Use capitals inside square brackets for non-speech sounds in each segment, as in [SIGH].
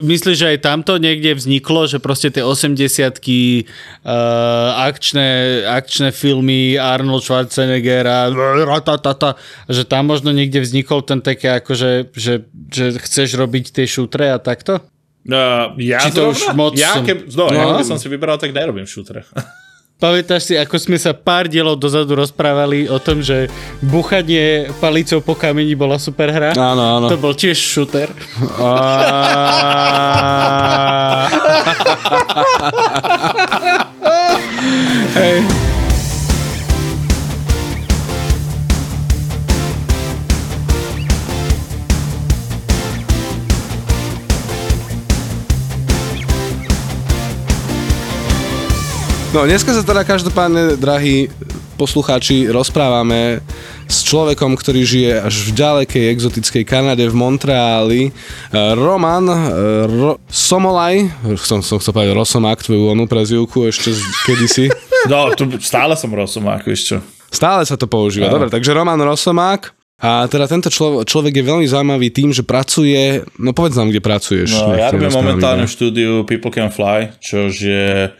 Myslíš, že aj tamto niekde vzniklo, že proste tie 80 uh, akčné, akčné filmy Arnold Schwarzenegger a ratatata, že tam možno niekde vznikol ten také ako, že, že, chceš robiť tie šútre a takto? Uh, ja Či to už moc ja, som- keb, no, No. ja, keby som si vybral, tak nerobím šútre. [LAUGHS] Pamätáš si, ako sme sa pár dielov dozadu rozprávali o tom, že buchanie palicou po kameni bola super hra? Áno, áno. To bol tiež šúter. [LAUGHS] Hej. No, dneska sa teda každopádne, drahí poslucháči, rozprávame s človekom, ktorý žije až v ďalekej exotickej Kanade, v Montreali. Eh, Roman eh, Ro- Somolaj, som, som chcel povedať Rosomák, tvoju onú prezivku ešte z kedysi. No, tu stále som rosomák, vieš čo. Stále sa to používa. Áno. Dobre, takže Roman Rosomák. A teda tento člo- človek je veľmi zaujímavý tým, že pracuje... No povedz nám, kde pracuješ. No, ja robím momentálne ne? v štúdiu People Can Fly, čož je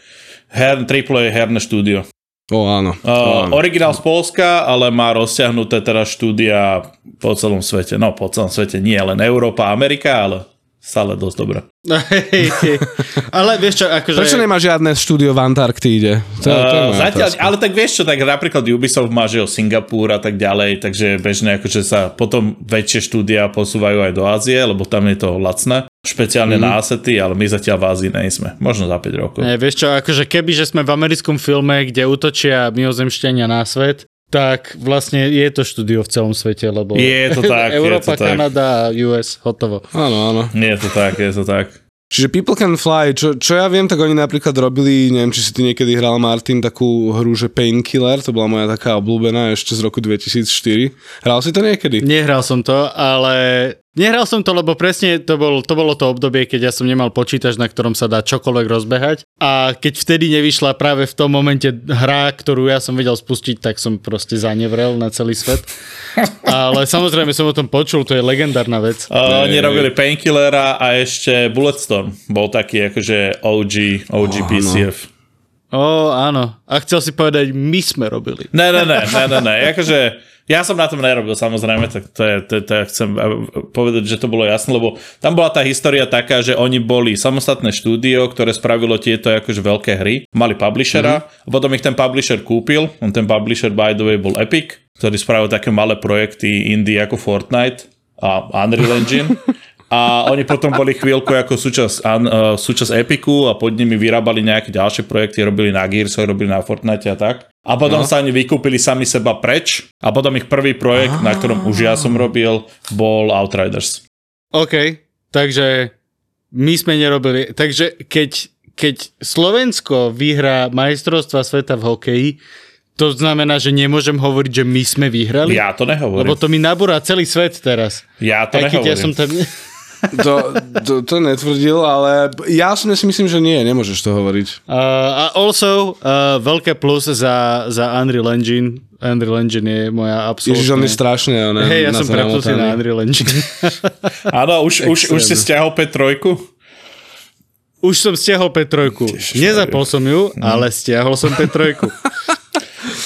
her, AAA herné štúdio. Ó, áno. Uh, áno. originál z Polska, ale má rozsiahnuté teraz štúdia po celom svete. No, po celom svete nie len Európa, Amerika, ale stále dosť dobré. [LAUGHS] Ale vieš čo, akože... Prečo nemá žiadne štúdio v Antarktíde? To, to Uh, zatiaľ, otázka. ale tak vieš čo, tak napríklad Ubisoft má, že o Singapur a tak ďalej, takže je bežné, akože sa potom väčšie štúdia posúvajú aj do Ázie, lebo tam je to lacné, špeciálne mm. na asety, ale my zatiaľ v Ázii nejsme. Možno za 5 rokov. Ne, vieš čo, akože keby, že sme v americkom filme, kde útočia mimozemšťania na svet, tak vlastne je to štúdio v celom svete, lebo Je to [LAUGHS] tak, je Európa, to tak. Kanada US, hotovo. Áno, áno. Je to tak, je to tak. Čiže People Can Fly, čo, čo ja viem, tak oni napríklad robili, neviem, či si ty niekedy hral Martin, takú hru, že Painkiller, to bola moja taká obľúbená ešte z roku 2004. Hral si to niekedy? Nehral som to, ale nehral som to, lebo presne to, bol, to bolo to obdobie, keď ja som nemal počítač, na ktorom sa dá čokoľvek rozbehať. A keď vtedy nevyšla práve v tom momente hra, ktorú ja som vedel spustiť, tak som proste zanevrel na celý svet. Ale samozrejme som o tom počul, to je legendárna vec. Uh, oni Ne. robili Painkillera a ešte Bulletstorm. Bol taký akože OG, OG Oh, PCF. Ó, áno. A chcel si povedať, my sme robili. Ne, ne, ne, ne, ne, ne. Akože, ja som na tom nerobil, samozrejme, tak to je, to, to je, chcem eh, povedať, že to bolo jasné, lebo tam bola tá história taká, že oni boli samostatné štúdio, ktoré spravilo tieto akože veľké hry, mali publishera, mm-hmm. a potom ich ten publisher kúpil, on ten publisher by the way bol Epic, ktorý spravil také malé projekty indie ako Fortnite a Unreal Engine. [LAUGHS] A oni potom boli chvíľku ako súčasť, an, uh, súčasť Epiku a pod nimi vyrábali nejaké ďalšie projekty, robili na Gearsoch, robili na Fortnite a tak. A potom no. sa oni vykúpili sami seba preč a potom ich prvý projekt, na ktorom už ja som robil, bol Outriders. OK, takže my sme nerobili. Takže keď, keď Slovensko vyhrá majstrovstva sveta v hokeji, to znamená, že nemôžem hovoriť, že my sme vyhrali? Ja to nehovorím. Lebo to mi nabúra celý svet teraz. Ja to Aj nehovorím. ja som tam... To, to, to netvrdil, ale ja si myslím, že nie, nemôžeš to hovoriť. Uh, a also uh, veľké plus za, za Unreal Engine. Unreal Engine je moja absolútne... Ježiš, on je strašne, ne, Hej, ja som prepnutý na Unreal Engine. [LAUGHS] Áno, už, už, už si stiahol P3? Už som stiahol P3. Nezapol som ju, Mhm. ale stiahol som P3.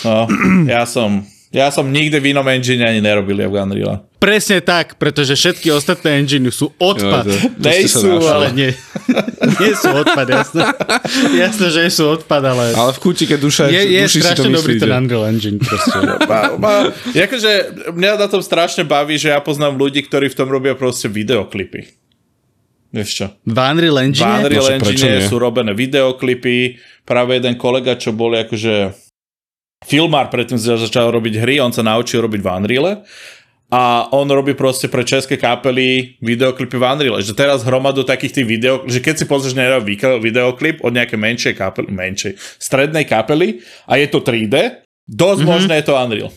No, ja som, ja som nikdy v inom engine ani nerobil ja v Unreal. Presne tak, pretože všetky ostatné enginy sú odpad. Jo, to- to ale nie, [LAUGHS] nie sú odpad, jasné. Jasné, že sú odpad, ale... Ale v kútike duša, je, je duši si to strašne dobrý myslíte. ten Unreal Engine proste. [LAUGHS] Ma, ma, akože, mňa na tom strašne baví, že ja poznám ľudí, ktorí v tom robia proste videoklipy. Vieš čo? V Unreal V Engine? Unreal No, Engine sú robené videoklipy. Práve jeden kolega, čo bol akože filmár, predtým začal robiť hry, on sa naučil robiť v Unreale a on robí proste pre české kapely videoklipy v Unreale. Že teraz hromadu takých tých video, že keď si pozrieš na videoklip od nejaké menšej kapely, menšej, strednej kapely a je to 3D, Dosť mm-hmm. možné je to Unreal.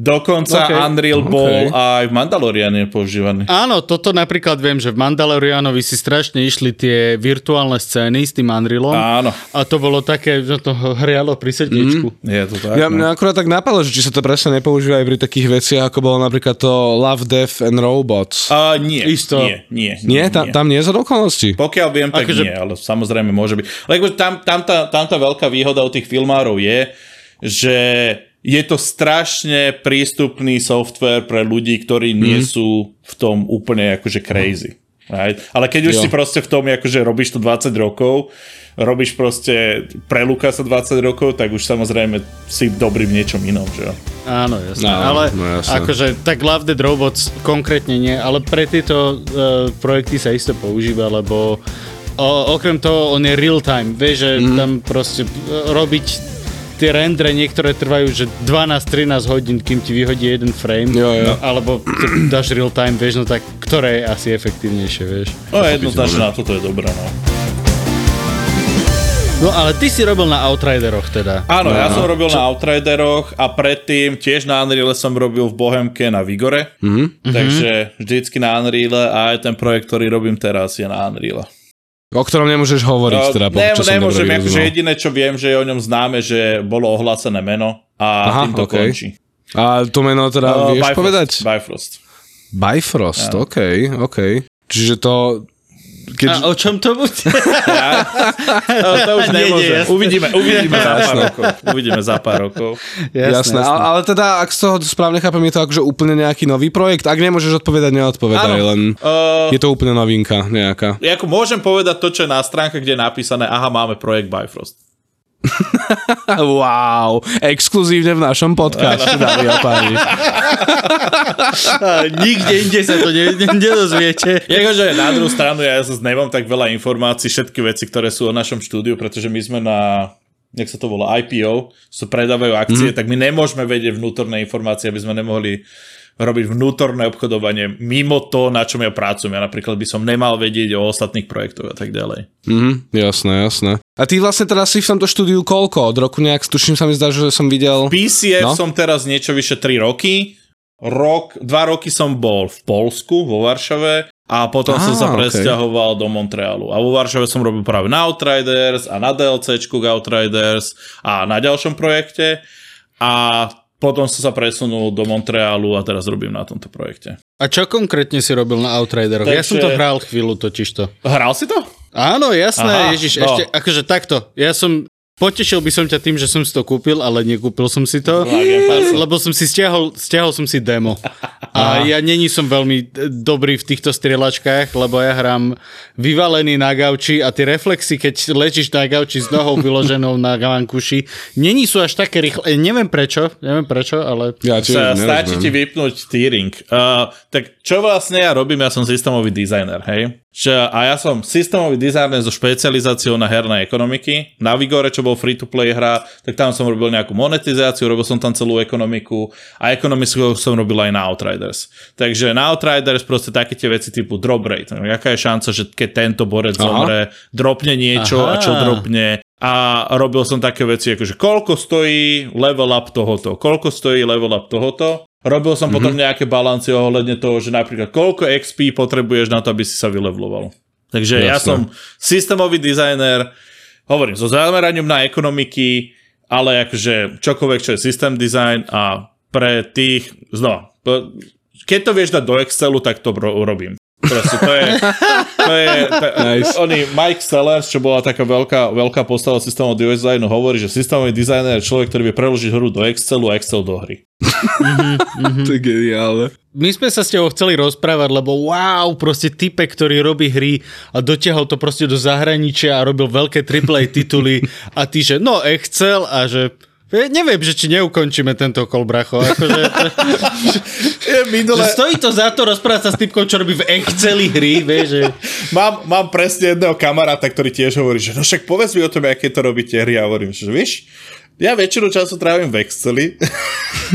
Dokonca Okay. Unreal Okay. bol aj v Mandaloriane používaný. Áno, toto napríklad viem, že v Mandalorianovi si strašne išli tie virtuálne scény s tým Unrealom. Áno, A to bolo také, že to hrialo pri srdiečku. Mm. je to tak. Ja, no. mňa akurát tak napadlo, že či sa to presne nepoužíva aj pri takých veciach, ako bolo napríklad to Love, Death and Robots. Uh, nie, Isto. nie, nie. nie, tam, tam nie je za okolností. Pokiaľ viem, tak Akože- nie, ale samozrejme môže byť. Lebo tam, tam, tá, tam tá veľká výhoda u tých filmárov je, že je to strašne prístupný software pre ľudí, ktorí mm. nie sú v tom úplne akože crazy. Right? Ale keď už Jo. si proste v tom, akože robíš to 20 rokov, robíš proste pre Lukasa 20 rokov, tak už samozrejme si dobrý v niečom inom, že? Áno, jasné. No, ale no jasné. akože tak Love Dead Robots konkrétne nie, ale pre tieto uh, projekty sa isto používa, lebo o, okrem toho on je real time. Vieš, že mm. tam proste e, robiť tie rendre niektoré trvajú, že 12-13 hodín, kým ti vyhodí jeden frame. Jo, jo. No, alebo to dáš real time, vieš, no tak ktoré je asi efektívnejšie, vieš. No jednoznačne na toto je dobré, no. No ale ty si robil na Outrideroch teda. Áno, ja som robil na Outrideroch a predtým tiež na Unreal som robil v Bohemke na Vigore. Mm-hmm. Takže vždycky na Unreal a aj ten projekt, ktorý robím teraz je na Unreal. O ktorom nemôžeš hovoriť, teda, No, ne, čo nemôžem, akože jediné, čo viem, že je o ňom známe, že bolo ohlásené meno a Aha, tým to okej. končí. A to meno teda Uh, vieš Bifrost, povedať? Bifrost. Bifrost, OK, OK. Čiže to... Keď... A o čom to bude? [LAUGHS] Ja, to, [LAUGHS] to už Nie, nie, nemôžem. jasné. uvidíme, [LAUGHS] uvidíme za pár rokov. Uvidíme za pár rokov. Jasné, Ale, ale teda, ak z toho správne chápem, je to akože úplne nejaký nový projekt. Ak nemôžeš odpovedať, neodpovedaj, Áno. len Uh, je to úplne novinka nejaká. ako môžem povedať to, čo je na stránke, kde je napísané, aha, máme projekt Bifrost. [LAUGHS] Wow, exkluzívne v našom podcaste, [LAUGHS] dámy a páni. A Nikde inde sa to ne, ne, nedozviete. Jakože na druhú stranu ja nemám tak veľa informácií, všetky veci, ktoré sú o našom štúdiu, pretože my sme na jak sa to volá, IPO, sa predávajú akcie, mm. tak my nemôžeme vedieť vnútorné informácie, aby sme nemohli robiť vnútorné obchodovanie mimo to, na čom ja pracujem. Ja napríklad by som nemal vedieť o ostatných projektoch a tak ďalej. Mhm, jasné, jasné. A ty vlastne teraz si v tomto štúdiu koľko? Od roku nejak, tuším sa mi zdá, že som videl... PCF No. som teraz niečo vyše 3 roky. Rok, dva roky som bol v Polsku, vo Varšave a potom Á, som sa presťahoval do Montrealu. A vo Varšave som robil práve na Outriders a na DLCčku k Outriders a na ďalšom projekte. A potom som sa presunul do Montrealu a teraz robím na tomto projekte. A čo konkrétne si robil na Outrideroch? Ja som to Takže- hral chvíľu totižto. Hral si to? Áno, jasné, Aha, Ježiš, no. ešte, akože takto. Ja som, potešil by som ťa tým, že som si to kúpil, ale nekúpil som si to, Passu. lebo som si stiahol, stiahol som si demo. A ja není som veľmi e, dobrý v týchto strieľačkách, lebo ja hrám vyvalený na gauči a tie reflexy, keď ležíš na gauči s nohou vyloženou na vankuši, není sú až také rýchle. E, Neviem prečo, neviem prečo, ale... Ja Sa, stačí ti vypnúť steering. Uh, tak čo vlastne ja robím? Ja som systémový dizajner, hej? Že, a ja som systémový dizajner so špecializáciou na herné ekonomiky. Na Vigore, čo bol free-to-play hra, tak tam som robil nejakú monetizáciu, robil som tam celú ekonomiku a ekonomiku som robil aj na Outriders. Takže na Outriders proste také tie veci typu drop rate. Jaká je šanca, že keď tento borec Aha. zomre, dropne niečo Aha. a čo dropne a robil som také veci, ako že koľko stojí level up tohoto, koľko stojí level up tohoto. Robil som mm-hmm. potom nejaké balancie ohľadne toho, že napríklad koľko XP potrebuješ na to, aby si sa vylevloval. Takže Jasne. ja som systémový dizajner, hovorím, so zameraním na ekonomiky, ale akože čokoľvek, čo je systém design a pre tých, znova, keď to vieš dať do Excelu, tak to ro- robím. Proste to je, to je to, Nice. oni, Mike Sellers, čo bola taká veľká, veľká postava systémov designu, hovorí, že systémový dizajner je človek, ktorý vie preložiť hru do Excelu a Excel do hry. [LAUGHS] To je geniálne. My sme sa s tebou chceli rozprávať, lebo wow, proste type, ktorý robí hry a dotiahol to proste do zahraničia a robil veľké AAA tituly a ty, že no Excel a že neviem, že či neukončíme tento kol, bracho. Akože, [LAUGHS] Je minule, že stojí to za to rozprávať sa s typkom, čo robí v Exceli hry, vieš, že... mám, mám presne jedného kamaráta, ktorý tiež hovorí, že no však povedz mi o tom, aké to robíte hry a hovorím, že víš, ja väčšinu času trávim v Exceli.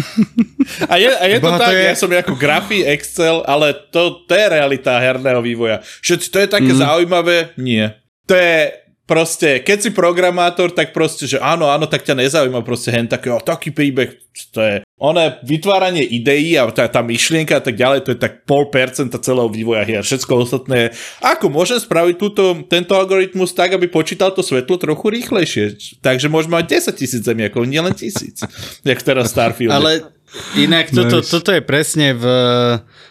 [LAUGHS] a je, a je to Boha, to tak, je- ja som ako grafí Excel, ale to, to je realita herného vývoja. Že to je také mm. zaujímavé? Nie. To je, proste, keď si programátor, tak proste, že áno, áno, tak ťa nezaujíma proste hen taký, o, taký príbeh, to je, ono vytváranie ideí a tá, tá myšlienka a tak ďalej, to je tak pol percenta celého vývoja hier. Všetko ostatné, ako môžem spraviť túto, tento algoritmus tak, aby počítal to svetlo trochu rýchlejšie. Takže môžeme mať 10 tisíc zemiakov, nielen tisíc. [LAUGHS] Jak teraz Starfield. Ale inak toto, nice. toto je presne v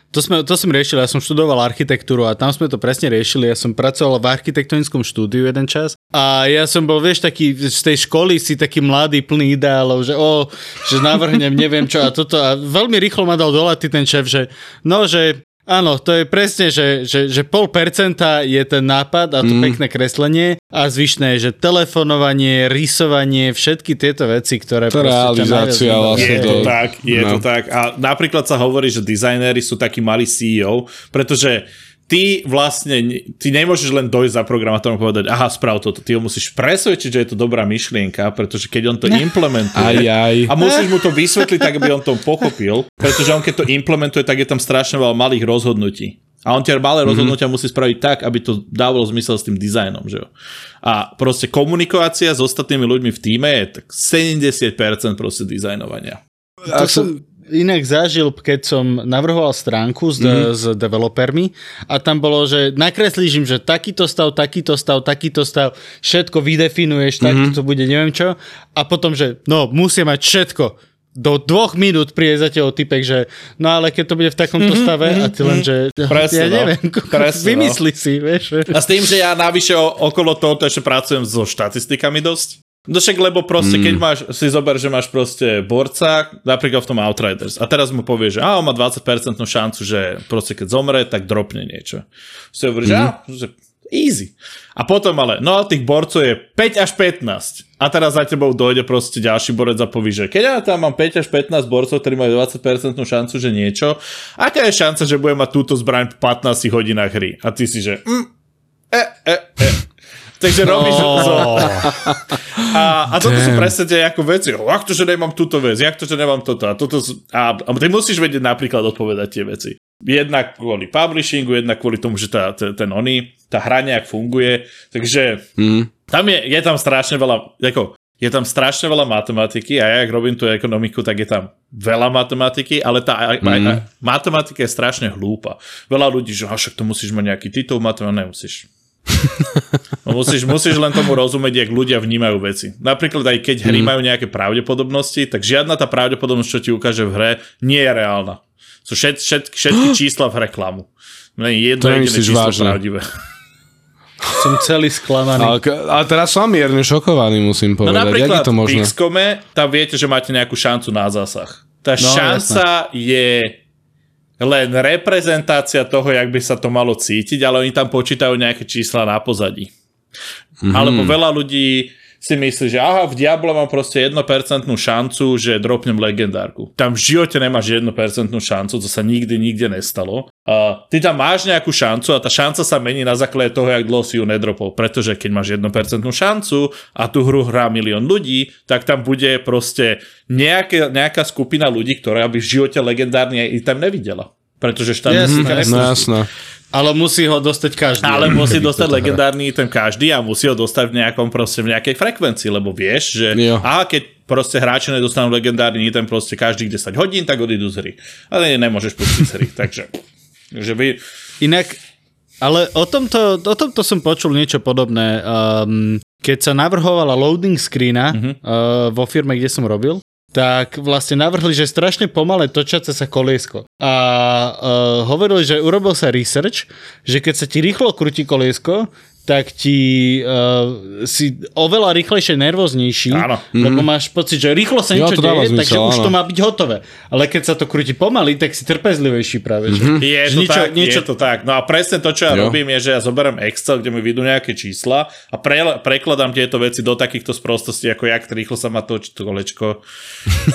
to, sme, to som riešil, ja som študoval architektúru a tam sme to presne riešili. Ja som pracoval v architektonickom štúdiu jeden čas a ja som bol, vieš, taký z tej školy si taký mladý, plný ideálov, že o, že navrhnem neviem čo a toto a veľmi rýchlo ma dal dolaty ten šéf, že no, že Áno, to je presne, že, že, že pol percenta je ten nápad a to mm. pekné kreslenie a zvyšné je, že telefonovanie, rysovanie, všetky tieto veci, ktoré... To realizácia vlastne. Je to tak, je no. to tak. A napríklad sa hovorí, že dizajnéri sú takí malí CEO, pretože ty vlastne, ty nemôžeš len dojsť za programátorom a povedať, aha, sprav toto. Ty ho musíš presvedčiť, že je to dobrá myšlienka, pretože keď on to [LAUGHS] implementuje aj, aj. a musíš mu to vysvetliť tak, aby on to pochopil, pretože on keď to implementuje, tak je tam strašne veľa malých rozhodnutí. A on tie malé mm-hmm. rozhodnutia musí spraviť tak, aby to dávalo zmysel s tým dizajnom, že jo. A proste komunikácia s ostatnými ľuďmi v týme je tak 70% proste dizajnovania. To som, inak zažil, keď som navrhoval stránku s, mm-hmm. s developermi a tam bolo, že nakreslíš im, že takýto stav, takýto stav, takýto stav, všetko vydefinuješ, mm-hmm. tak to bude neviem čo a potom, že no, musia mať všetko do dvoch minút príde za tebou typek, že no ale keď to bude v takomto mm-hmm, stave mm-hmm, a ty len, mhm. že presne, ja no. neviem, no. [LAUGHS] presne, vymysli no. si, vieš. A s tým, že ja navyše okolo toho ešte pracujem so štatistikami dosť, No však, lebo proste, mm. keď máš, si zober, že máš proste borca, napríklad v tom Outriders, a teraz mu povie, že á, on má 20% šancu, že proste keď zomre, tak dropne niečo. Si hovorí, mm. že á, že easy. A potom ale, no a tých borcov je 5 až 15. A teraz za tebou dojde proste ďalší borec a povie, že keď ja tam mám 5 až 15 borcov, ktorí majú 20% šancu, že niečo, aká je šanca, že budem mať túto zbraň v 15 hodinách hry? A ty si, že mm, e, e, e. Takže robíš... Oh. So, a, a toto Damn. sú presne tie ako veci. Jak to, že nemám túto vec? Jak to, že nemám toto? A, toto a, a ty musíš vedieť napríklad odpovedať tie veci. Jednak kvôli publishingu, jednak kvôli tomu, že tá, ten, ten oný, tá hra nejak funguje. Takže mm. tam je, je tam strašne veľa, ako, je tam strašne veľa matematiky a ja, ak robím tú ekonomiku, tak je tam veľa matematiky, ale tá mm. aj, aj, matematika je strašne hlúpa. Veľa ľudí, že však to musíš mať nejaký titul, matematiku nemusíš. No musíš, musíš len tomu rozumieť, jak ľudia vnímajú veci. Napríklad aj keď hry mm. majú nejaké pravdepodobnosti, tak žiadna tá pravdepodobnosť, čo ti ukáže v hre, nie je reálna. Sú všet, všet, všetky [GASPS] čísla v hre klamu. Len jedno jediné číslo vážne. pravdivé. [LAUGHS] Som celý sklamaný. Ale, ale teraz som mierne šokovaný, musím no povedať. No napríklad to možné? v XCOMe, tam viete, že máte nejakú šancu na zásah. Tá no, šanca jasné. je len reprezentácia toho, jak by sa to malo cítiť, ale oni tam počítajú nejaké čísla na pozadí. Mm-hmm. Alebo veľa ľudí si myslí, že aha, v Diablo mám proste 1% šancu, že dropnem legendárku. Tam v živote nemáš 1% šancu, to sa nikdy nikde nestalo. Uh, ty tam máš nejakú šancu a tá šanca sa mení na základe toho, jak dlho si ju nedropol. Pretože keď máš 1% šancu a tú hru hrá milión ľudí, tak tam bude proste nejaké, nejaká skupina ľudí, ktorá by v živote legendárny item nevidela. Pretože štatistika yes, no, jasno. Ale musí ho dostať každý. Ale musí dostať legendárny ten každý a musí ho dostať v nejakom proste v nejakej frekvencii, lebo vieš, že jo. aha, keď proste hráči nedostanú legendárny item proste každých 10 hodín, tak odídu z hry. Ale nemôžeš pustiť z hry, [LAUGHS] takže... Že by... Inak, ale o tomto, o tomto som počul niečo podobné. Um, keď sa navrhovala loading screena uh-huh. uh, vo firme, kde som robil, tak vlastne navrhli, že strašne pomalé točace sa koliesko. A uh, hovorili, že urobil sa research, že keď sa ti rýchlo krúti koliesko, tak ti uh, si oveľa rýchlejšie nervóznejší, áno. lebo mm-hmm. máš pocit, že rýchlo sa niečo deje, zmysel, takže áno. už to má byť hotové. Ale keď sa to krúti pomaly, tak si trpezlivejší práve. Mm-hmm. Že? Je to niečo, tak, niečo... je to tak. No a presne to, čo ja jo. robím, je, že ja zoberiem Excel, kde mi vidú nejaké čísla a pre, prekladám tieto veci do takýchto sprostostí, ako jak rýchlo sa má točiť to kolečko.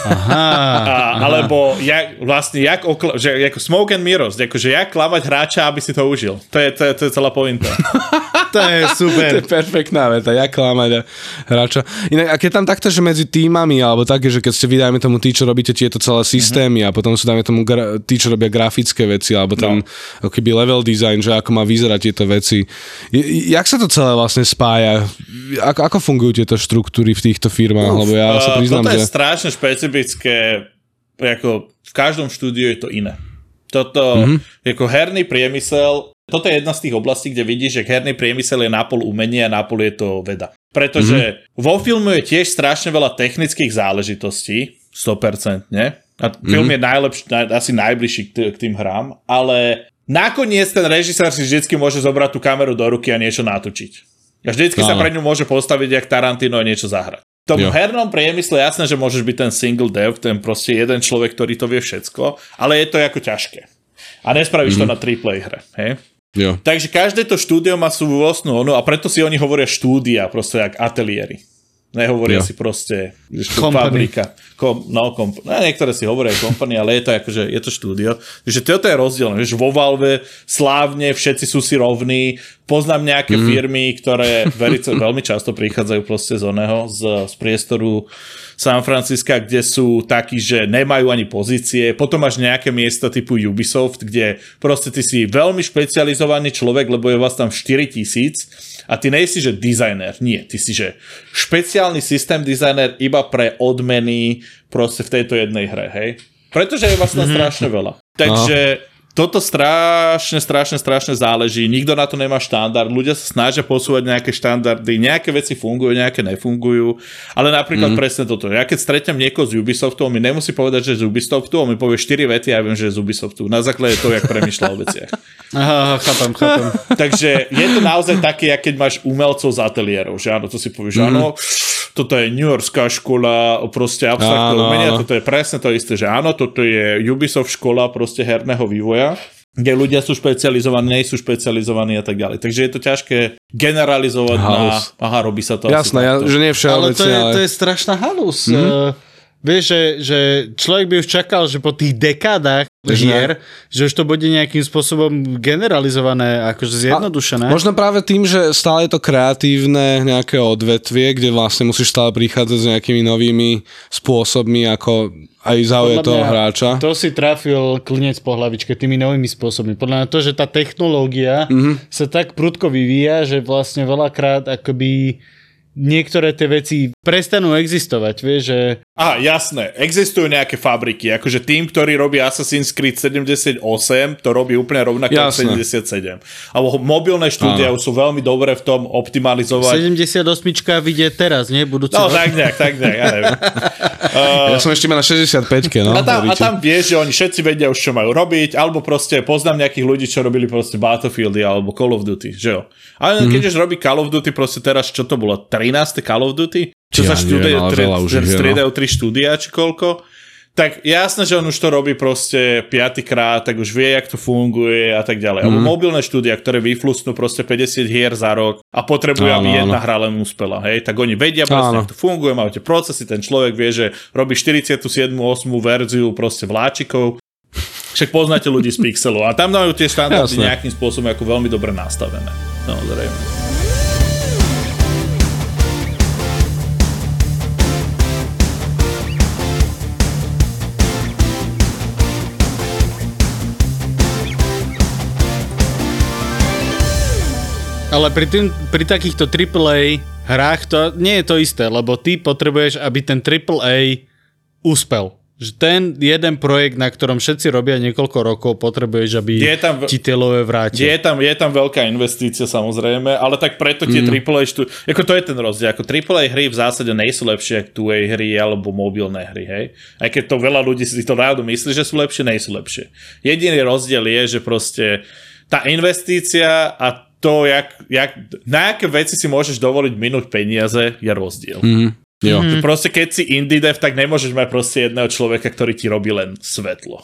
Aha. [LAUGHS] A, alebo jak, vlastne, jak okla, že, ako smoke and mirrors, akože jak klamať hráča, aby si to užil. To je, to je, to je celá pointa. [LAUGHS] [LAUGHS] Je super. To je perfektná veta, jak klamať hráča. Inak, a keď tam takto, že medzi týmami, alebo také, že keď ste vy, dajme tomu tí, čo robíte tieto celé systémy mm-hmm. a potom sú, dajme tomu, gra- tí, čo robia grafické veci, alebo tam no. keby level design, že ako má vyzerať tieto veci. J- jak sa to celé vlastne spája? Ako, ako fungujú tieto štruktúry v týchto firmách? Uf, Lebo ja sa priznám, uh, toto je že... strašne špecifické, ako v každom štúdiu je to iné. Toto, mm-hmm. ako herný priemysel, toto je jedna z tých oblastí, kde vidíš, že herný priemysel je napol umenie a napol je to veda. Pretože mm-hmm. vo filmu je tiež strašne veľa technických záležitostí, 100%, ne? A film mm-hmm. je najlepší, naj, asi najbližší k, k tým hrám, ale nakoniec ten režisér si vždycky môže zobrať tú kameru do ruky a niečo natočiť. A vždycky no. sa pre ňu môže postaviť jak Tarantino a niečo zahrať. V tom jo. hernom priemysle jasné, že môžeš byť ten single dev, ten proste jeden človek, ktorý to vie všetko, ale je to ako ťažké. A nespravíš mm-hmm. to mhm. na triplay hre, hej? Jo. Takže každé to štúdio má svoju vlastnú onu a preto si oni hovoria štúdia, proste jak ateliéry. Nehovoria jo. si proste, že fabrika. Kom, no, komp- no, niektoré si hovoria kompany, ale je to akože, je to štúdio. Takže toto je rozdiel. Vieš, vo Valve slávne všetci sú si rovní. Poznám nejaké mm. firmy, ktoré verice, [LAUGHS] veľmi často prichádzajú proste z oného, z, z priestoru San Francisca, kde sú takí, že nemajú ani pozície. Potom máš nejaké miesta typu Ubisoft, kde proste ty si veľmi špecializovaný človek, lebo je vás tam 4000 a ty nejsi, že dizajner, nie, ty si, že špeciálny systém dizajner iba pre odmeny proste v tejto jednej hre, hej? Pretože je vlastne mm-hmm. strašne veľa. Takže toto strašne, strašne, strašne záleží. Nikto na to nemá štandard. Ľudia sa snažia posúvať nejaké štandardy. Nejaké veci fungujú, nejaké nefungujú. Ale napríklad mm. presne toto. Ja keď stretnem niekoho z Ubisoftu, on mi nemusí povedať, že z Ubisoftu, on mi povie 4 vety a ja viem, že je z Ubisoftu. Na základe toho, jak premyšľa o veciach. [LAUGHS] Aha, chápam, chápam. [LAUGHS] Takže je to naozaj také, keď máš umelcov z ateliérov. Že áno, to si povieš, mm. áno, toto je New Yorkská škola proste abstraktného umenia, toto je presne to isté, že áno, toto je Ubisoft škola proste herného vývoja kde ľudia sú špecializovaní, nie sú špecializovaní a tak ďalej. Takže je to ťažké generalizovať halus. na... Aha, robí sa to Jasné, ja, že nie všeobecne, ale... To je, ale... to je strašná halus. Mm-hmm. Uh, Vieš, že, že človek by už čakal, že po tých dekádach hier, že už to bude nejakým spôsobom generalizované, akože zjednodušené. A možno práve tým, že stále je to kreatívne nejaké odvetvie, kde vlastne musíš stále prichádzať s nejakými novými spôsobmi, ako aj zauje toho hráča. To si trafil klinec po hlavičke tými novými spôsobmi. Podľa mňa to, že tá technológia mm-hmm. sa tak prudko vyvíja, že vlastne veľakrát akoby niektoré tie veci prestanú existovať, vieš, že... Aha, jasné, existujú nejaké fabriky, akože tým, ktorý robí Assassin's Creed 78, to robí úplne rovnako ako 77. Alebo mobilné štúdia sú veľmi dobré v tom optimalizovať. 78 vidie teraz, nie? Budúci no, rok. tak nejak, tak nejak, ja neviem. [LAUGHS] uh, ja som ešte mal na 65 no. A tam, a tam vieš, že oni všetci vedia už, čo majú robiť, alebo proste poznám nejakých ľudí, čo robili proste Battlefieldy alebo Call of Duty, že jo. Ale mm-hmm. keď už robí Call of Duty, proste teraz, čo to bolo, 13. Call of Duty? Čo ja sa štúdie, striedajú tri štúdia, či koľko? Tak jasné, že on už to robí proste piatýkrát, tak už vie, jak to funguje a tak ďalej. Mm. Alebo mobilné štúdia, ktoré vyflusnú proste 50 hier za rok a potrebujú, aby jedna hra len úspela. Hej? Tak oni vedia proste, ako to funguje, majú tie procesy, ten človek vie, že robí 47. 8. verziu proste vláčikov. Však poznáte ľudí z Pixelu a tam majú tie štandardy Jasne. nejakým spôsobom ako veľmi dobre nastavené. No, Ale pri, tým, pri takýchto AAA hrách to nie je to isté, lebo ty potrebuješ, aby ten AAA úspel. Že ten jeden projekt, na ktorom všetci robia niekoľko rokov, potrebuješ, aby je tam, ti tie love vrátil. Je tam, je tam veľká investícia samozrejme, ale tak preto tie mm. AAA štú... Ako to je ten rozdiel. Ako AAA hry v zásade nejsú lepšie ako 2 hry alebo mobilné hry, hej? Aj keď to veľa ľudí si to náhodou myslí, že sú lepšie, nejsú lepšie. Jediný rozdiel je, že proste tá investícia a to, jak, jak, na aké veci si môžeš dovoliť minúť peniaze, je rozdiel. Mm-hmm. Jo. Mm-hmm. Proste keď si indie dev, tak nemôžeš mať proste jedného človeka, ktorý ti robí len svetlo.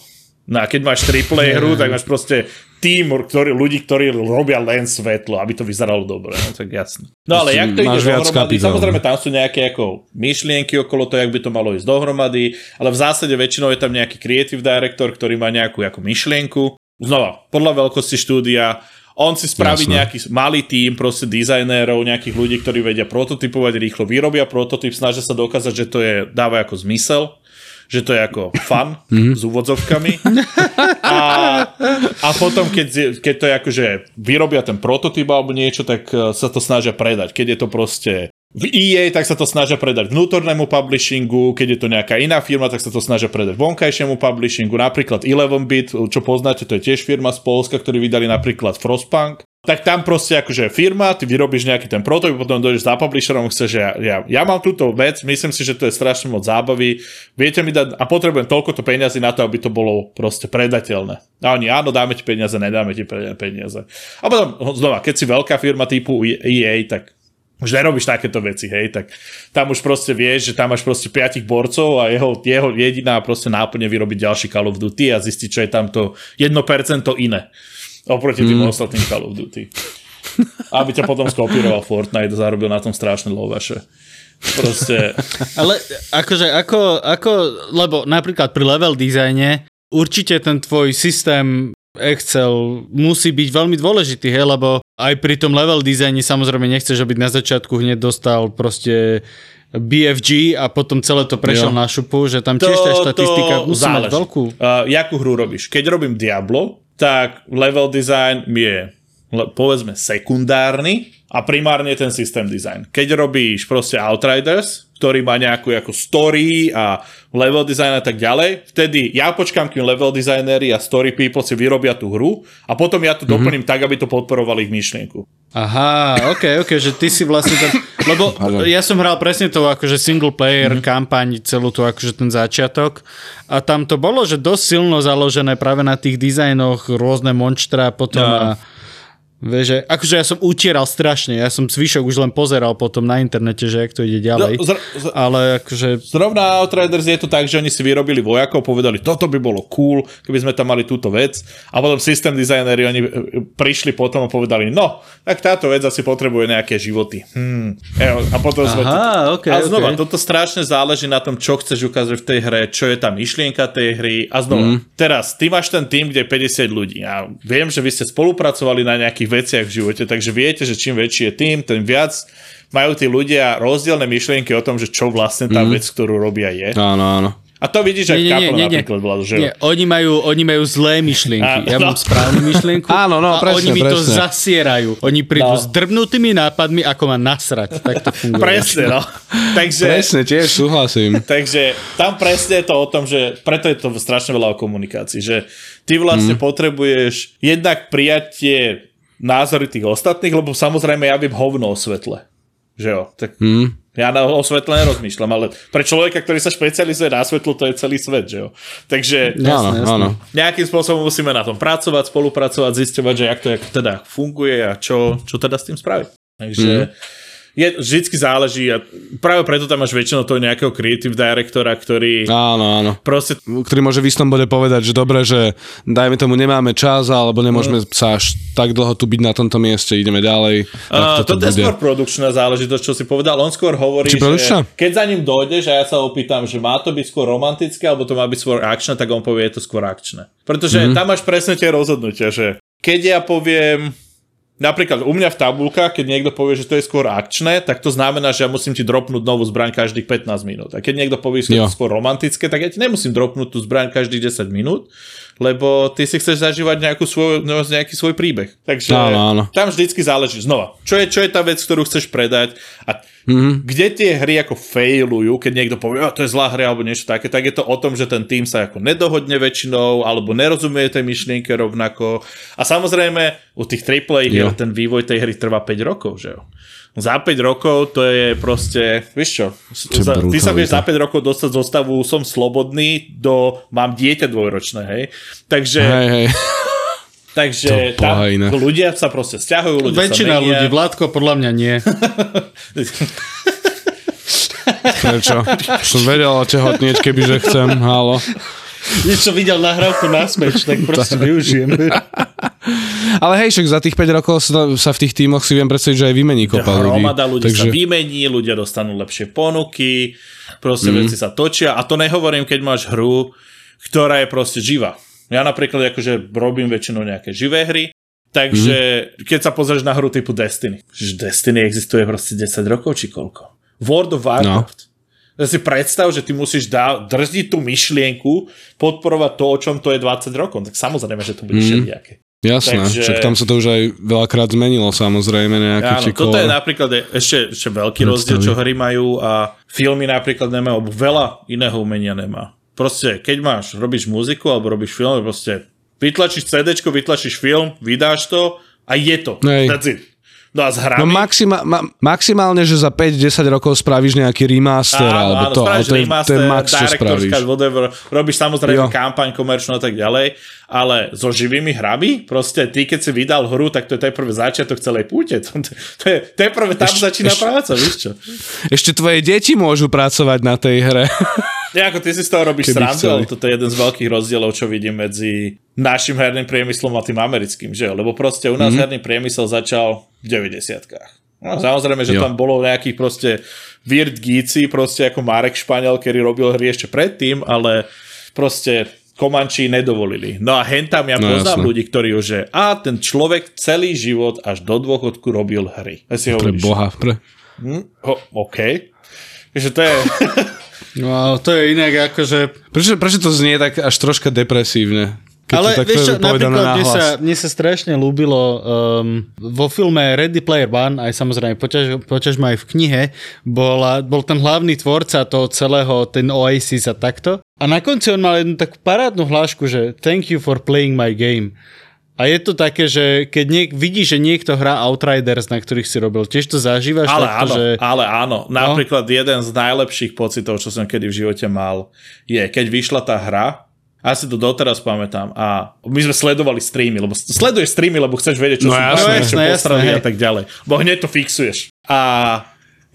No a keď máš triple hru, tak máš proste tým ktorý, ľudí, ktorí robia len svetlo, aby to vyzeralo dobre. No tak jasne. No ale jak to ide dohromady? Samozrejme, tam sú nejaké ako myšlienky okolo toho, jak by to malo ísť dohromady, ale v zásade väčšinou je tam nejaký creative director, ktorý má nejakú ako myšlienku. Znova, podľa veľkosti štúdia On si spraví Jasné. nejaký malý tím proste dizajnérov, nejakých ľudí, ktorí vedia prototypovať, rýchlo vyrobia prototyp, snažia sa dokázať, že to je, dáva ako zmysel, že to je ako fun [LAUGHS] s úvodzovkami. A, a potom, keď, keď to je akože vyrobia ten prototyp alebo niečo, tak eh, sa to snažia predať. Keď je to proste v EA, tak sa to snažia predať vnútornému publishingu, keď je to nejaká iná firma, tak sa to snažia predať vonkajšiemu publishingu, napríklad 11-bit, čo poznáte, to je tiež firma z Polska, ktorí vydali napríklad Frostpunk, tak tam proste akože firma, ty vyrobíš nejaký ten prototyp, potom dojdeš za publisherom, chceš, že ja, ja, ja mám túto vec, myslím si, že to je strašne moc zábavy, viete mi dať, a potrebujem toľko to peniazy na to, aby to bolo proste predateľné. A oni, áno, dáme ti peniaze, nedáme ti peniaze. A potom, znova, keď si veľká firma typu EA, tak už nerobíš takéto veci, hej, tak tam už proste vieš, že tam máš proste piatich borcov a jeho, jeho jediná proste náplne vyrobiť ďalší Call of Duty a zistiť, čo je tamto 1% iné oproti tým mm. ostatným Call of Duty. Aby ťa potom skopíroval Fortnite a zarobil na tom strašné lovaše. Proste... [LAUGHS] Ale akože ako, ako, lebo napríklad pri level dizajne určite ten tvoj systém Excel musí byť veľmi dôležitý, hej, lebo aj pri tom level dizajne samozrejme nechceš, aby na začiatku hneď dostal proste BFG a potom celé to prešiel jo. na šupu, že tam tiež tá štatistika musí mať veľkú. Uh, jakú hru robíš? Keď robím Diablo, tak level design je povedzme sekundárny a primárne ten systém design. Keď robíš proste Outriders, ktorý má nejakú ako story a level design a tak ďalej, vtedy ja počkám, kým level designery a story people si vyrobia tú hru a potom ja to mm-hmm. doplním tak, aby to podporovali ich myšlienku. Aha, ok, ok, že ty si vlastne ten, lebo ja som hral presne to akože single player mm-hmm. kampaň, celú tú akože ten začiatok a tam to bolo, že dosť silno založené práve na tých dizajnoch, rôzne monštra potom no. a Vieš, že, akože ja som utieral strašne, ja som zvyšok už len pozeral potom na internete, že jak to ide ďalej, no, zr- z- ale akože... Zrovna Outriders je to tak, že oni si vyrobili vojakov, povedali, toto by bolo cool, keby sme tam mali túto vec a potom systém dizajneri, oni e, e, prišli potom a povedali, no, tak táto vec asi potrebuje nejaké životy. Hmm. A potom Aha, sme to... okay, a znova, okay. toto strašne záleží na tom, čo chceš ukázať v tej hre, čo je tá myšlienka tej hry a znova, mm. teraz, ty máš ten tým, kde je 50 ľudí a viem, že vy ste spolupracovali na nejakých veciach v živote, takže viete, že čím väčší je tým, ten viac majú tí ľudia rozdielne myšlienky o tom, že čo vlastne tá mm. vec, ktorú robia je. Áno, áno. A to vidíš aj v Kapel napríklad, Vlado, že nie, oni majú, oni majú zlé myšlienky. ja no. mám správnu myšlienku [LAUGHS] Áno, no, presne, a oni mi presne. to zasierajú. Oni prídu no. s drbnutými nápadmi, ako ma nasrať. Tak to funguje. Presne, no. [LAUGHS] Takže, presne, tiež súhlasím. [LAUGHS] Takže tam presne je to o tom, že preto je to strašne veľa o komunikácii, že ty vlastne mm. potrebuješ jednak prijatie názory tých ostatných, lebo samozrejme ja viem hovno o svetle. Že jo, tak mm. ja na, o svetle nerozmýšľam, ale pre človeka, ktorý sa špecializuje na svetlo, to je celý svet, že jo. Takže áno, áno. nejakým spôsobom musíme na tom pracovať, spolupracovať, zisťovať, že jak to jak teda funguje a čo, čo teda s tým spraviť. Takže mm je, vždycky záleží a práve preto tam máš väčšinou toho nejakého creative directora, ktorý... Áno, áno. Proste... Ktorý môže v istom bode povedať, že dobre, že dajme tomu nemáme čas, alebo nemôžeme mm. sa až tak dlho tu byť na tomto mieste, ideme ďalej. Uh, to je skôr produkčná záležitosť, čo si povedal. On skôr hovorí, Či že keď za ním dojdeš a ja sa opýtam, že má to byť skôr romantické, alebo to má byť skôr akčné, tak on povie, je to skôr akčné. Pretože mm. tam máš presne tie rozhodnutia, že keď ja poviem, napríklad u mňa v tabulkách, keď niekto povie, že to je skôr akčné, tak to znamená, že ja musím ti dropnúť novú zbraň každých 15 minút. A keď niekto povie, že to je skôr romantické, tak ja ti nemusím dropnúť tú zbraň každých 10 minút, lebo ty si chceš zažívať nejakú svoj, no, nejaký svoj príbeh. Takže áno, áno. tam vždycky záleží. Znova, čo je, čo je tá vec, ktorú chceš predať a mm-hmm. kde tie hry ako failujú, keď niekto povie, to je zlá hra alebo niečo také, tak je to o tom, že ten tým sa ako nedohodne väčšinou alebo nerozumie tej myšlienke rovnako. A samozrejme, u tých AAA hier ten vývoj tej hry trvá 5 rokov, že jo za 5 rokov to je proste, vieš čo, za, ty sa vieš za 5 rokov dostať zo stavu som slobodný do mám dieťa dvojročné, hej. Takže... Hej, hej. [LAUGHS] Takže tam ľudia sa proste stiahujú, ľudia Väčšina sa ľudí, Vládko, podľa mňa nie. [LAUGHS] Prečo? Som vedel tehotnieť, kebyže chcem, halo. Niečo videl nahrávku na smeč, tak proste [LAUGHS] využijem. Ale hej, však za tých 5 rokov sa v tých tímoch si viem predstaviť, že aj vymení kopa ľudí. Hromada ľudí takže... sa vymení, ľudia dostanú lepšie ponuky, proste mm. veci sa točia a to nehovorím, keď máš hru, ktorá je proste živá. Ja napríklad akože robím väčšinou nejaké živé hry Takže mm-hmm. keď sa pozrieš na hru typu Destiny, že Destiny existuje proste 10 rokov či koľko. World of Warcraft. No. si predstav, že ty musíš dá, držiť tú myšlienku, podporovať to, o čom to je 20 rokov. Tak samozrejme, že to bude mm. všelijaké. Jasné, Takže... však tam sa to už aj veľakrát zmenilo samozrejme nejaké Áno, toto je napríklad ešte, ešte veľký predstaví. rozdiel, čo hry majú a filmy napríklad nemajú, alebo veľa iného umenia nemá. Proste, keď máš, robíš muziku alebo robíš film, proste vytlačíš CD, vytlačíš film, vydáš to a je to. Nej. That's it. No a s hrami? No maxima, ma, maximálne, že za 5-10 rokov spravíš nejaký remaster, áno, alebo áno, to, ale to, remaster, to je max, čo spravíš. whatever, robíš samozrejme jo. kampaň komerčnú a tak ďalej, ale so živými hrami, proste ty, keď si vydal hru, tak to je teprve začiatok celej púte. [LAUGHS] To, to, to je teprve tam ešte, začína ešte, práca, víš čo? Ešte tvoje deti môžu pracovať na tej hre. [LAUGHS] Ja, ako ty si z toho robíš srandu, ale toto je jeden z veľkých rozdielov, čo vidím medzi našim herným priemyslom a tým americkým, že Lebo proste u nás mm-hmm. herný priemysel začal v 90 No, samozrejme, že jo. tam bolo nejakých proste weird geeci, proste ako Marek Španiel, ktorý robil hry ešte predtým, ale proste Komanči nedovolili. No a hentam ja no, poznám jasne. ľudí, ktorí už, že a ten človek celý život až do dôchodku robil hry. Ja si pre boha, pre... Hm? Ho, OK. Takže to je... [LAUGHS] No to je inak akože... Prečo, prečo to znie tak až troška depresívne? Keď Ale vieš čo, napríklad mne sa, mne sa strašne ľúbilo um, vo filme Ready Player One, aj samozrejme počaž, počažme aj v knihe, bola, bol ten hlavný tvorca toho celého, ten Oasis a takto. A na konci on mal jednu takú parádnu hlášku, že thank you for playing my game. A je to také, že keď niek- vidíš, že niekto hrá Outriders, na ktorých si robil, tiež to zažívaš ale takto, áno, že... Ale áno, napríklad no? jeden z najlepších pocitov, čo som kedy v živote mal, je, keď vyšla tá hra, a si to doteraz pamätám. A my sme sledovali streamy, lebo sleduješ streamy, lebo chceš vedieť, čo no, sú jasné, jasné, jasné, a tak ďalej. Bo hneď to fixuješ. A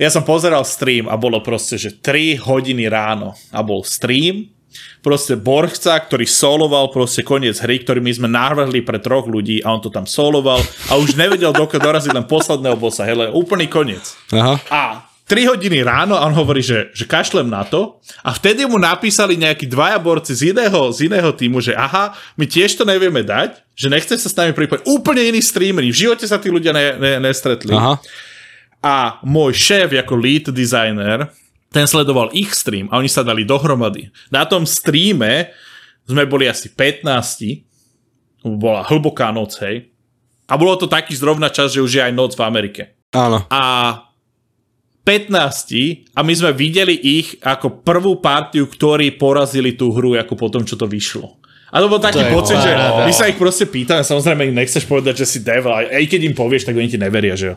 ja som pozeral stream a bolo proste, že 3 hodiny ráno a bol stream proste Borchca, ktorý soloval proste koniec hry, ktorý my sme navrhli pre troch ľudí a on to tam soloval a už nevedel dokiaľ doraziť len posledného bossa, hele, úplný koniec. Aha. A 3 hodiny ráno a on hovorí, že, že kašlem na to a vtedy mu napísali nejakí dvaja borci z iného, z iného týmu, že aha, my tiež to nevieme dať, že nechce sa s nami pripojiť. Úplne iní streamery, v živote sa tí ľudia ne, ne, nestretli. Aha. A môj šéf ako lead designer ten sledoval ich stream a oni sa dali dohromady. Na tom streame sme boli asi 15, bola hlboká noc, hej. A bolo to taký zrovna čas, že už je aj noc v Amerike. Áno. A 15 a my sme videli ich ako prvú partiu, ktorí porazili tú hru ako potom, čo to vyšlo. A to bol taký to pocit, že my sa ich proste pýtame, samozrejme nechceš povedať, že si devil, aj keď im povieš, tak oni ti neveria, že jo.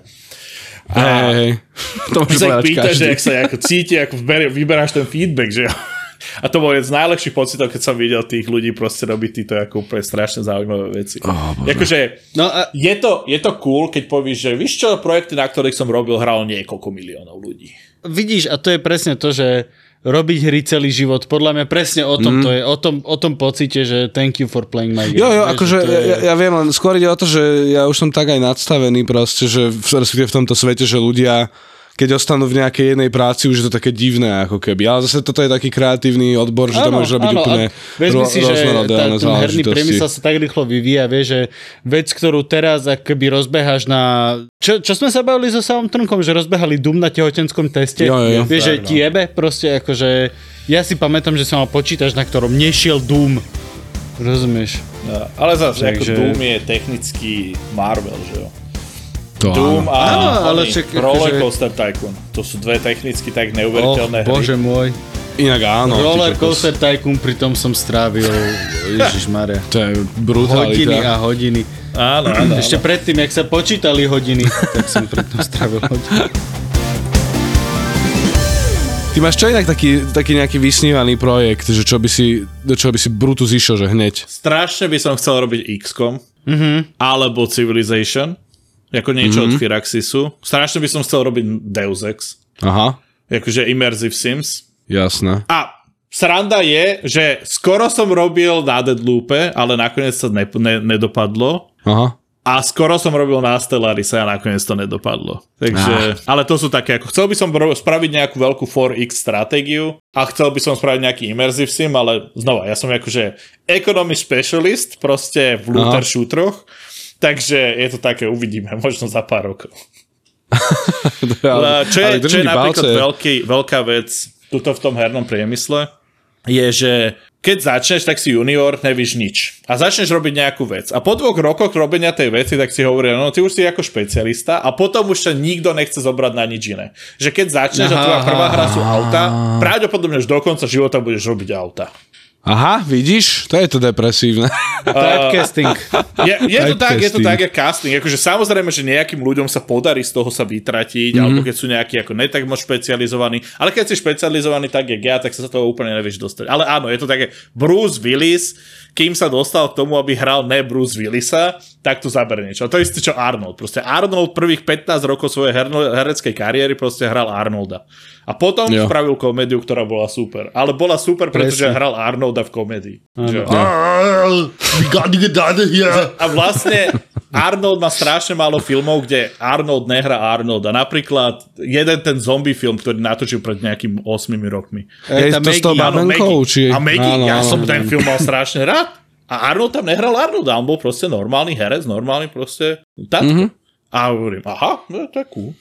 A hey, [LAUGHS] to sa ich pýta, že ak sa ako cíti, ako vyberáš ten feedback, že [LAUGHS] a to bol jeden z najlepších pocitov, keď som videl tých ľudí proste robiť títo ako úplne strašne zaujímavé veci. Oh, akože, no a... je, to, je to cool, keď povieš, že víš čo, projekty, na ktorých som robil, hral niekoľko miliónov ľudí. Vidíš, a to je presne to, že robiť hry celý život. Podľa mňa presne o tom mm. to je, o tom, o tom pocite, že thank you for playing my game. Jo, jo, akože je... ja, ja viem, len skôr ide o to, že ja už som tak aj nadstavený proste, že v, v tomto svete, že ľudia keď ostanú v nejakej jednej práci, už je to také divné ako keby. Ale zase toto je taký kreatívny odbor, že to môže robiť áno, úplne ro- si, že tá, ten herný priemysel sa tak rýchlo vyvíja, vie, že vec, ktorú teraz akoby rozbeháš na... Čo, čo sme sa bavili so samom Trnkom, že rozbehali Doom na tehotenskom teste? Jo, jo, Vieš, že ti jebe proste akože... Ja si pamätám, že som mal počítač, na ktorom nešiel Doom. Rozumieš? Ja, ale zase, Takže... ako Doom je technický Marvel, že jo? To Doom áno. a áno, ale čak, Roller Coaster Tycoon. To sú dve technicky tak neuveriteľné oh, hry. bože môj. Inak áno. Roller Coaster Tycoon, pritom som strávil, Maria. [LAUGHS] To je brutalita. Hodiny a hodiny. [CLEARS THROAT] Áno, áno. Ešte predtým, jak sa počítali hodiny, tak som pritom strávil hodiny. Ty máš čo inak taký, taký nejaký vysnívaný projekt, že čo by si, do čoho by si Brutus išiel, že hneď? Strašne by som chcel robiť XCOM, mm-hmm. alebo Civilization. Ako niečo mm-hmm. od Firaxisu. Strašne by som chcel robiť Deus Ex. Aha. Akože Immersive Sims. Jasné. A sranda je, že skoro som robil na Deadloope, ale nakoniec to ne, ne, nedopadlo. Aha. A skoro som robil na Stellaris a nakoniec to nedopadlo. Takže, ah. ale to sú také, ako chcel by som spraviť nejakú veľkú 4X stratégiu a chcel by som spraviť nejaký immersive sim, ale znova, ja som akože economy specialist, proste v looter shooteroch Takže je to také, uvidíme, [LAUGHS] možno za pár rokov. [LAUGHS] ale, čo je, ale čo je napríklad veľký, veľká vec tuto v tom hernom priemysle, je, že keď začneš, tak si junior, nevíš nič. A začneš robiť nejakú vec. A po dvoch rokoch robenia tej veci, tak si hovoria, no ty už si ako špecialista a potom už sa nikto nechce zobrať na nič iné. Že keď začneš a tvoja prvá hra sú auta, pravdepodobne už do konca života budeš robiť auta. Aha, vidíš? To je to depresívne. [LAUGHS] Typecasting. Je, je to tak, je to tak, je casting. Akože samozrejme, že nejakým ľuďom sa podarí z toho sa vytratiť, mm-hmm. alebo keď sú nejakí ako netak moc špecializovaní. Ale keď si špecializovaný tak, jak ja, tak sa z toho úplne nevieš dostať. Ale áno, je to také Bruce Willis, kým sa dostal k tomu, aby hral ne Bruce Willisa, tak tu zabere niečo. A to isté, čo Arnold. Proste Arnold prvých 15 rokov svojej herno- hereckej kariéry proste hral Arnolda. A potom Jo. spravil komédiu, ktorá bola super. Ale bola super, pretože Presne. hral Arnolda v komédii. Že- to here. a vlastne Arnold má strašne málo filmov, kde Arnold nehrá Arnolda. Napríklad jeden ten zombie film, ktorý natočil pred nejakým 8 rokmi. Je tá to s tou Maggie, Áno, babenkou? Maggie. Či... A Maggie, Áno, ja áno, som áno. ten film mal strašne rád. A Arnold tam nehral Arnolda, on bol proste normálny herec, normálny proste tatko. Mhm. Mm-hmm. A hovorím, aha, no, to je cool.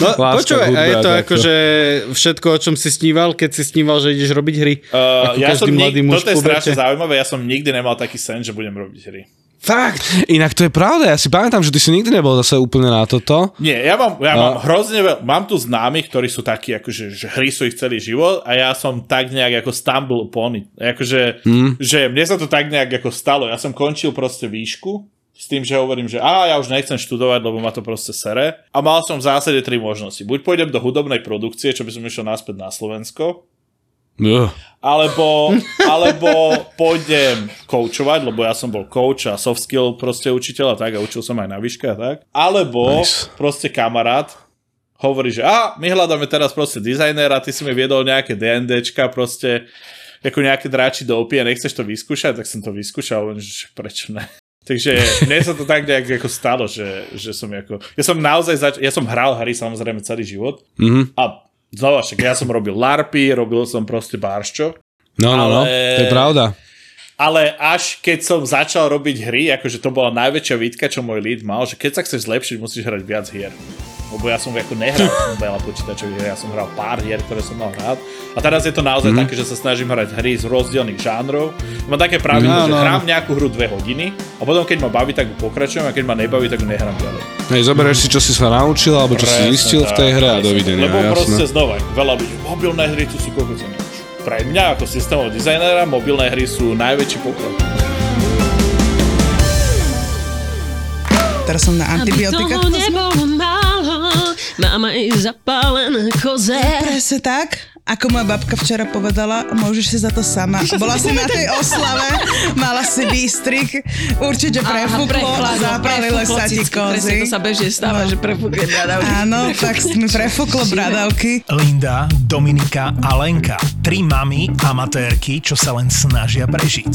No, Láska počúvaj, a je to akože všetko, o čom si sníval, keď si sníval, že ideš robiť hry? Uh, Ako ja som každý mladý nik- muž toto je strašne zaujímavé, ja som nikdy nemal taký sen, že budem robiť hry. Fakt? Inak to je pravda, ja si pamätám, že ty si nikdy nebol zase úplne na toto. Nie, ja mám, ja No. mám hrozne veľa, mám tu známych, ktorí sú takí, akože, že hry sú ich celý život a ja som tak nejak ako stumble upon it. Akože, Hmm. že mne sa to tak nejak ako stalo. Ja som končil proste výšku s tým, že hovorím, že á, ja už nechcem študovať, lebo ma to proste sere. A mal som v zásade tri možnosti. Buď pôjdem do hudobnej produkcie, čo by som išiel naspäť na Slovensko, Alebo, alebo pôjdem koučovať, lebo ja som bol coach a soft skill proste učiteľ a tak a učil som aj na výške a tak. Alebo Nice. proste kamarát hovorí, že a my hľadáme teraz proste dizajnéra, ty si mi viedol nejaké D&Dčka proste ako nejaké dráči do opie, nechceš to vyskúšať, tak som to vyskúšal, len že prečo ne. Takže mne sa to tak nejak ako stalo, že, že som ako... Ja som naozaj zač- ja som hral hry samozrejme celý život Mhm. a znova však ja som robil larpy, robil som proste barščo, No, no, no, to je pravda. ale až keď som začal robiť hry, akože to bola najväčšia výtka, čo môj lead mal, že keď sa chceš zlepšiť, musíš hrať viac hier. Lebo ja som ako nehral veľa počítačových hier, ja som hral pár hier, ktoré som mal rád. A teraz je to naozaj mm-hmm. také, že sa snažím hrať hry z rozdielných žánrov. Mám také pravidlo, No, že no. hrám nejakú hru dve hodiny a potom keď ma baví, tak ju pokračujem a keď ma nebaví, tak ju nehrám ďalej. Hej, zoberieš si, čo si sa naučil, alebo čo si Presne zistil v tak, tej hre a dovidenia, Lebo proste jasné. znova, veľa ľudí, mobilné hry, tu sú kokotiny. Pre mňa ako systémového dizajnera mobilné hry sú najväčší pokrok. Teraz som na Aby antibiotikách. toho nebolo málo, máme i zapálené koze. Presne tak. Ako moja babka včera povedala, môžeš si za to sama. Bola si na tej oslave, mala si výstrik, určite prefúklo a zapálilo sa ti Presne kozy. to sa bežne stáva, že prefúkne bradavky. Áno, tak mi prefúklo bradavky. Linda, Dominika a Lenka. Tri mami amatérky, čo sa len snažia prežiť.